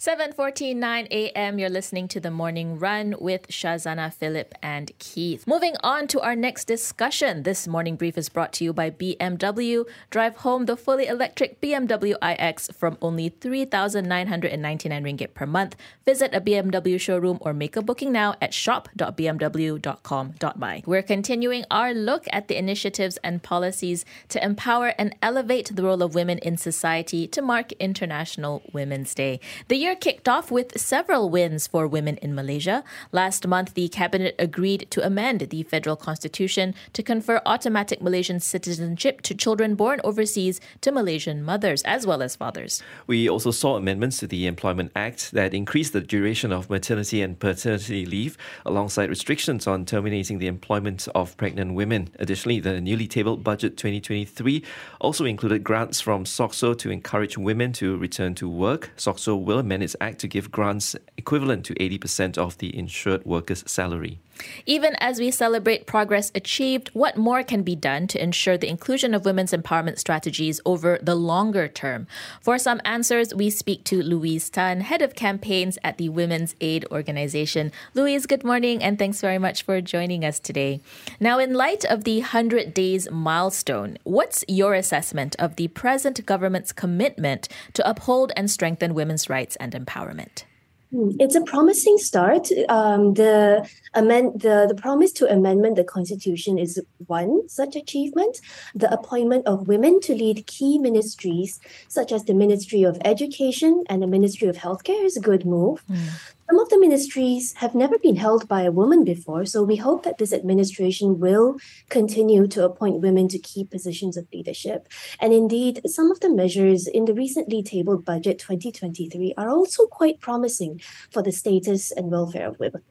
7:49 a.m. You're listening to the Morning Run with Shazana, Philip, and Keith. Moving on to our next discussion. This morning brief is brought to you by BMW. Drive home the fully electric BMW iX from only 3,999 ringgit per month. Visit a BMW showroom or make a booking now at shop.bmw.com.my. We're continuing our look at the initiatives and policies to empower and elevate the role of women in society to mark International Women's Day. The year year kicked off with several wins for women in Malaysia. Last month, the cabinet agreed to amend the federal constitution to confer automatic Malaysian citizenship to children born overseas to Malaysian mothers as well as fathers. We also saw amendments to the Employment Act that increased the duration of maternity and paternity leave alongside restrictions on terminating the employment of pregnant women. Additionally, the newly tabled budget 2023 also included grants from SOCSO to encourage women to return to work. SOCSO will amend its act to give grants equivalent to 80% of the insured worker's salary. Even as we celebrate progress achieved, what more can be done to ensure the inclusion of women's empowerment strategies over the longer term? For some answers, we speak to Louise Tan, head of campaigns at the Women's Aid Organization. Louise, good morning and thanks very much for joining us today. Now, in light of the 100 days milestone, what's your assessment of the present government's commitment to uphold and strengthen women's rights and empowerment? Hmm, it's a promising start. Um, the amend the, the promise to amendment the constitution is one such achievement. The appointment of women to lead key ministries, such as the Ministry of Education and the Ministry of Healthcare, is a good move. Mm. Some of the ministries have never been held by a woman before, so we hope that this administration will continue to appoint women to key positions of leadership. And indeed, some of the measures in the recently tabled budget 2023 are also quite promising for the status and welfare of women.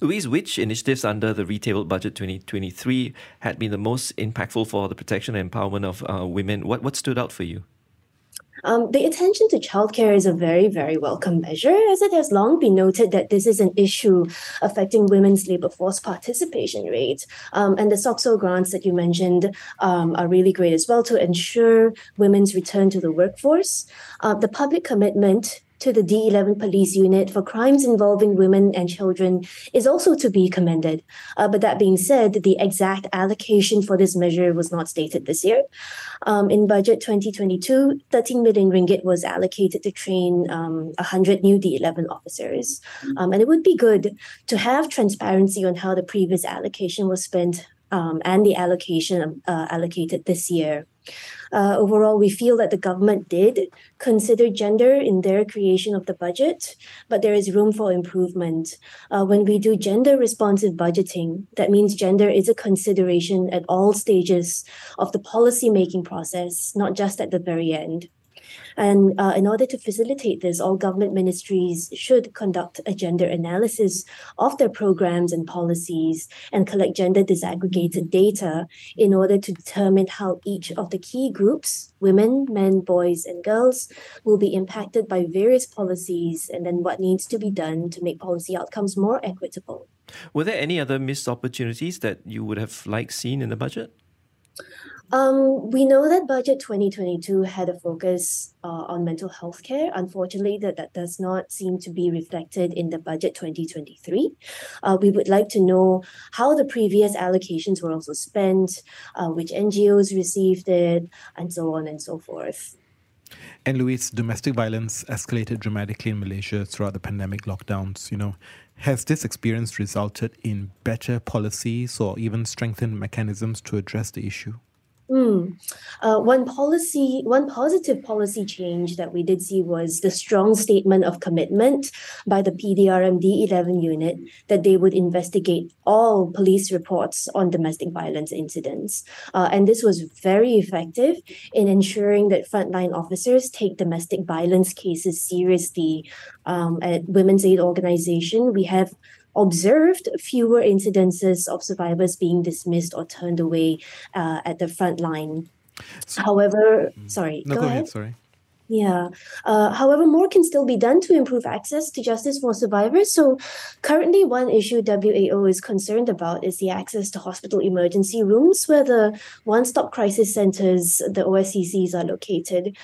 Louise, which initiatives under the retabled budget 2023 had been the most impactful for the protection and empowerment of uh, women? What, what stood out for you? Um, the attention to childcare is a very, very welcome measure, as it has long been noted that this is an issue affecting women's labor force participation rates. Um, and the SOCSO grants that you mentioned um, are really great as well to ensure women's return to the workforce. Uh, the public commitment to the D11 police unit for crimes involving women and children is also to be commended. Uh, but that being said, the exact allocation for this measure was not stated this year. Um, in budget 2022, 13 million ringgit was allocated to train um, 100 new D11 officers. Um, and it would be good to have transparency on how the previous allocation was spent um, and the allocation uh, allocated this year. Uh, overall, we feel that the government did consider gender in their creation of the budget, but there is room for improvement. Uh, when we do gender responsive budgeting, that means gender is a consideration at all stages of the policy making process, not just at the very end. And uh, in order to facilitate this, all government ministries should conduct a gender analysis of their programs and policies and collect gender disaggregated data in order to determine how each of the key groups women, men, boys, and girls will be impacted by various policies and then what needs to be done to make policy outcomes more equitable. Were there any other missed opportunities that you would have liked seen in the budget? Um, we know that budget 2022 had a focus uh, on mental health care. Unfortunately, that, that does not seem to be reflected in the budget 2023. Uh, we would like to know how the previous allocations were also spent, uh, which NGOs received it, and so on and so forth. And Louise, domestic violence escalated dramatically in Malaysia throughout the pandemic lockdowns. You know, has this experience resulted in better policies or even strengthened mechanisms to address the issue? Mm. Uh, one policy, one positive policy change that we did see was the strong statement of commitment by the PDRM D11 unit that they would investigate all police reports on domestic violence incidents. Uh, and this was very effective in ensuring that frontline officers take domestic violence cases seriously. Um, at Women's Aid Organization, we have observed fewer incidences of survivors being dismissed or turned away uh, at the front line. So, However, mm. sorry, no, go, go ahead. ahead. Sorry. Yeah. Uh, however, more can still be done to improve access to justice for survivors. So, currently, one issue WAO is concerned about is the access to hospital emergency rooms, where the one stop crisis centers, the OSCCs, are located.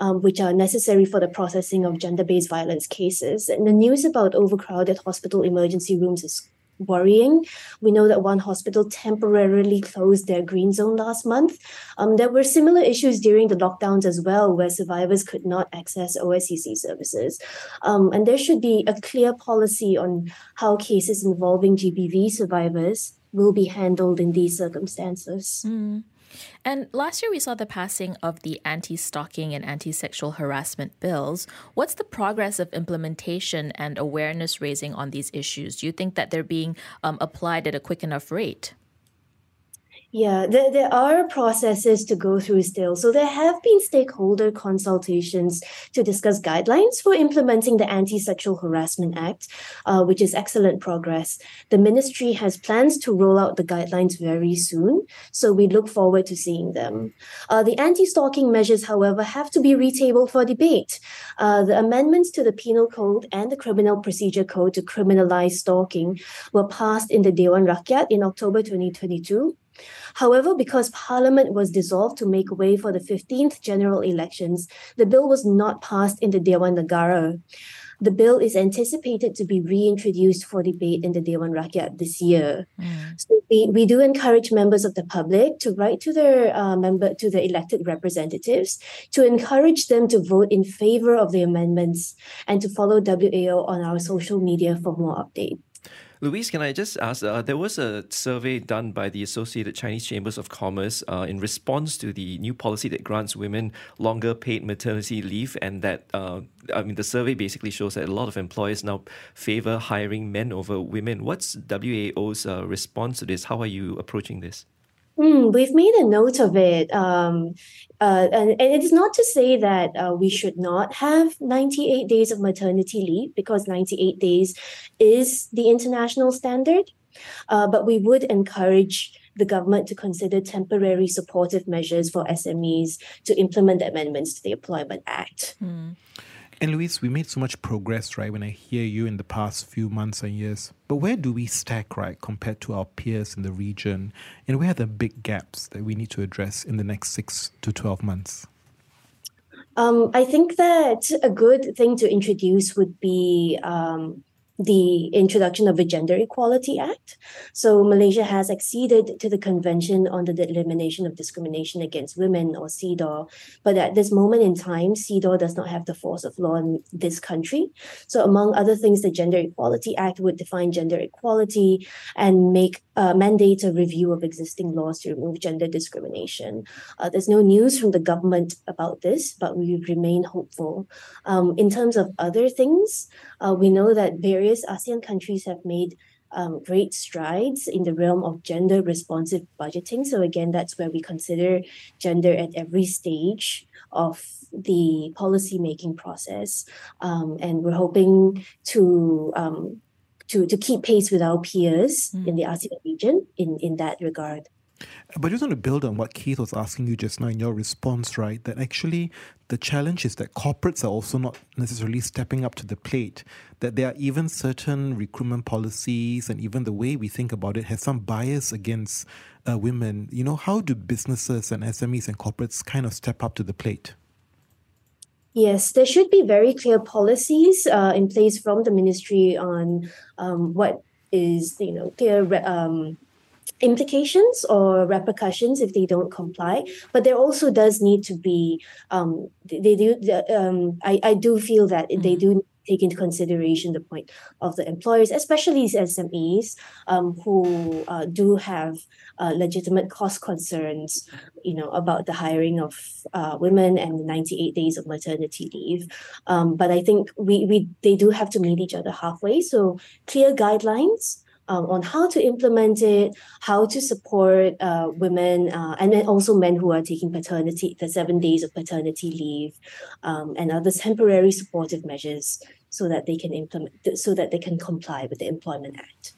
Um, which are necessary for the processing of gender based violence cases. And the news about overcrowded hospital emergency rooms is worrying. We know that one hospital temporarily closed their green zone last month. Um, there were similar issues during the lockdowns as well, where survivors could not access OSCC services. Um, and there should be a clear policy on how cases involving GBV survivors will be handled in these circumstances. Mm. And last year, we saw the passing of the anti stalking and anti sexual harassment bills. What's the progress of implementation and awareness raising on these issues? Do you think that they're being um, applied at a quick enough rate? Yeah, there, there are processes to go through still. So there have been stakeholder consultations to discuss guidelines for implementing the Anti-Sexual Harassment Act, uh, which is excellent progress. The ministry has plans to roll out the guidelines very soon, so we look forward to seeing them. Uh, the anti-stalking measures, however, have to be retabled for debate. Uh, the amendments to the Penal Code and the Criminal Procedure Code to criminalize stalking were passed in the Dewan Rakyat in October 2022 However, because Parliament was dissolved to make way for the 15th general elections, the bill was not passed in the Dewan Negara. The bill is anticipated to be reintroduced for debate in the Dewan Rakyat this year. Mm. So we, we do encourage members of the public to write to their uh, member to the elected representatives to encourage them to vote in favor of the amendments and to follow WAO on our social media for more updates. Louise, can I just ask? Uh, there was a survey done by the Associated Chinese Chambers of Commerce uh, in response to the new policy that grants women longer paid maternity leave, and that uh, I mean the survey basically shows that a lot of employers now favor hiring men over women. What's WAO's uh, response to this? How are you approaching this? Mm, we've made a note of it. Um, uh, and, and it's not to say that uh, we should not have 98 days of maternity leave because 98 days is the international standard. Uh, but we would encourage the government to consider temporary supportive measures for SMEs to implement amendments to the Employment Act. Mm. And Louise, we made so much progress, right, when I hear you in the past few months and years. But where do we stack, right, compared to our peers in the region? And where are the big gaps that we need to address in the next six to 12 months? Um, I think that a good thing to introduce would be um, the introduction of a Gender Equality Act. So Malaysia has acceded to the Convention on the Elimination of Discrimination Against Women, or CEDAW, but at this moment in time, CEDAW does not have the force of law in this country. So among other things, the Gender Equality Act would define gender equality and make uh, mandate a review of existing laws to remove gender discrimination. Uh, there's no news from the government about this, but we remain hopeful. Um, in terms of other things, uh, we know that various ASEAN countries have made um, great strides in the realm of gender responsive budgeting. So, again, that's where we consider gender at every stage of the policy making process. Um, and we're hoping to. Um, to, to keep pace with our peers mm. in the ASEAN region in, in that regard. But just want to build on what Keith was asking you just now in your response, right? That actually the challenge is that corporates are also not necessarily stepping up to the plate. That there are even certain recruitment policies and even the way we think about it has some bias against uh, women. You know, how do businesses and SMEs and corporates kind of step up to the plate? Yes, there should be very clear policies uh, in place from the ministry on um, what is, you know, clear um, implications or repercussions if they don't comply but there also does need to be um they do um i i do feel that mm-hmm. they do take into consideration the point of the employers especially these smes um, who uh, do have uh, legitimate cost concerns you know about the hiring of uh, women and the 98 days of maternity leave um, but i think we we they do have to meet each other halfway so clear guidelines um, on how to implement it, how to support uh, women, uh, and then also men who are taking paternity, the seven days of paternity leave, um, and other temporary supportive measures so that they can implement, so that they can comply with the Employment Act.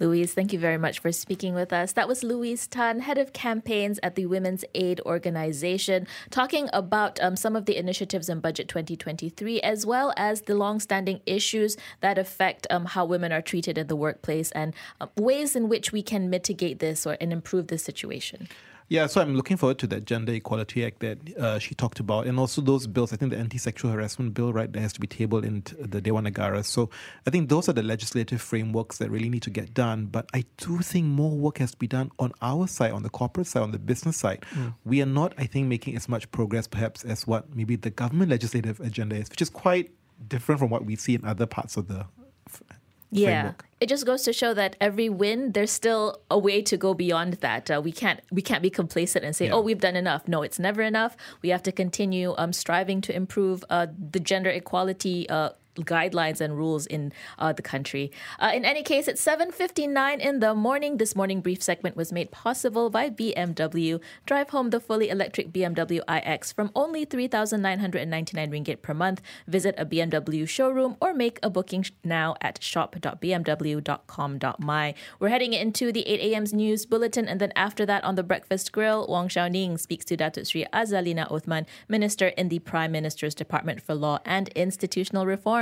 Louise, thank you very much for speaking with us. That was Louise Tan, Head of Campaigns at the Women's Aid Organization, talking about um, some of the initiatives in Budget 2023, as well as the long-standing issues that affect um, how women are treated in the workplace and uh, ways in which we can mitigate this or and improve the situation. Yeah, so I'm looking forward to that Gender Equality Act that uh, she talked about, and also those bills. I think the anti-sexual harassment bill, right, that has to be tabled in the Dewan Negara. So I think those are the legislative frameworks that really need to get done. But I do think more work has to be done on our side, on the corporate side, on the business side. Mm. We are not, I think, making as much progress perhaps as what maybe the government legislative agenda is, which is quite different from what we see in other parts of the yeah. Framework. It just goes to show that every win, there's still a way to go beyond that. Uh, we can't we can't be complacent and say, yeah. "Oh, we've done enough." No, it's never enough. We have to continue um, striving to improve uh, the gender equality uh, guidelines and rules in uh, the country. Uh, in any case, it's 7.59 in the morning. This morning brief segment was made possible by BMW. Drive home the fully electric BMW iX from only 3,999 ringgit per month. Visit a BMW showroom or make a booking now at shop.bmw.com.my. We're heading into the 8 a.m.'s news bulletin and then after that on the breakfast grill, Wong Shou Ning speaks to Datuk Sri Azalina Othman, Minister in the Prime Minister's Department for Law and Institutional Reform.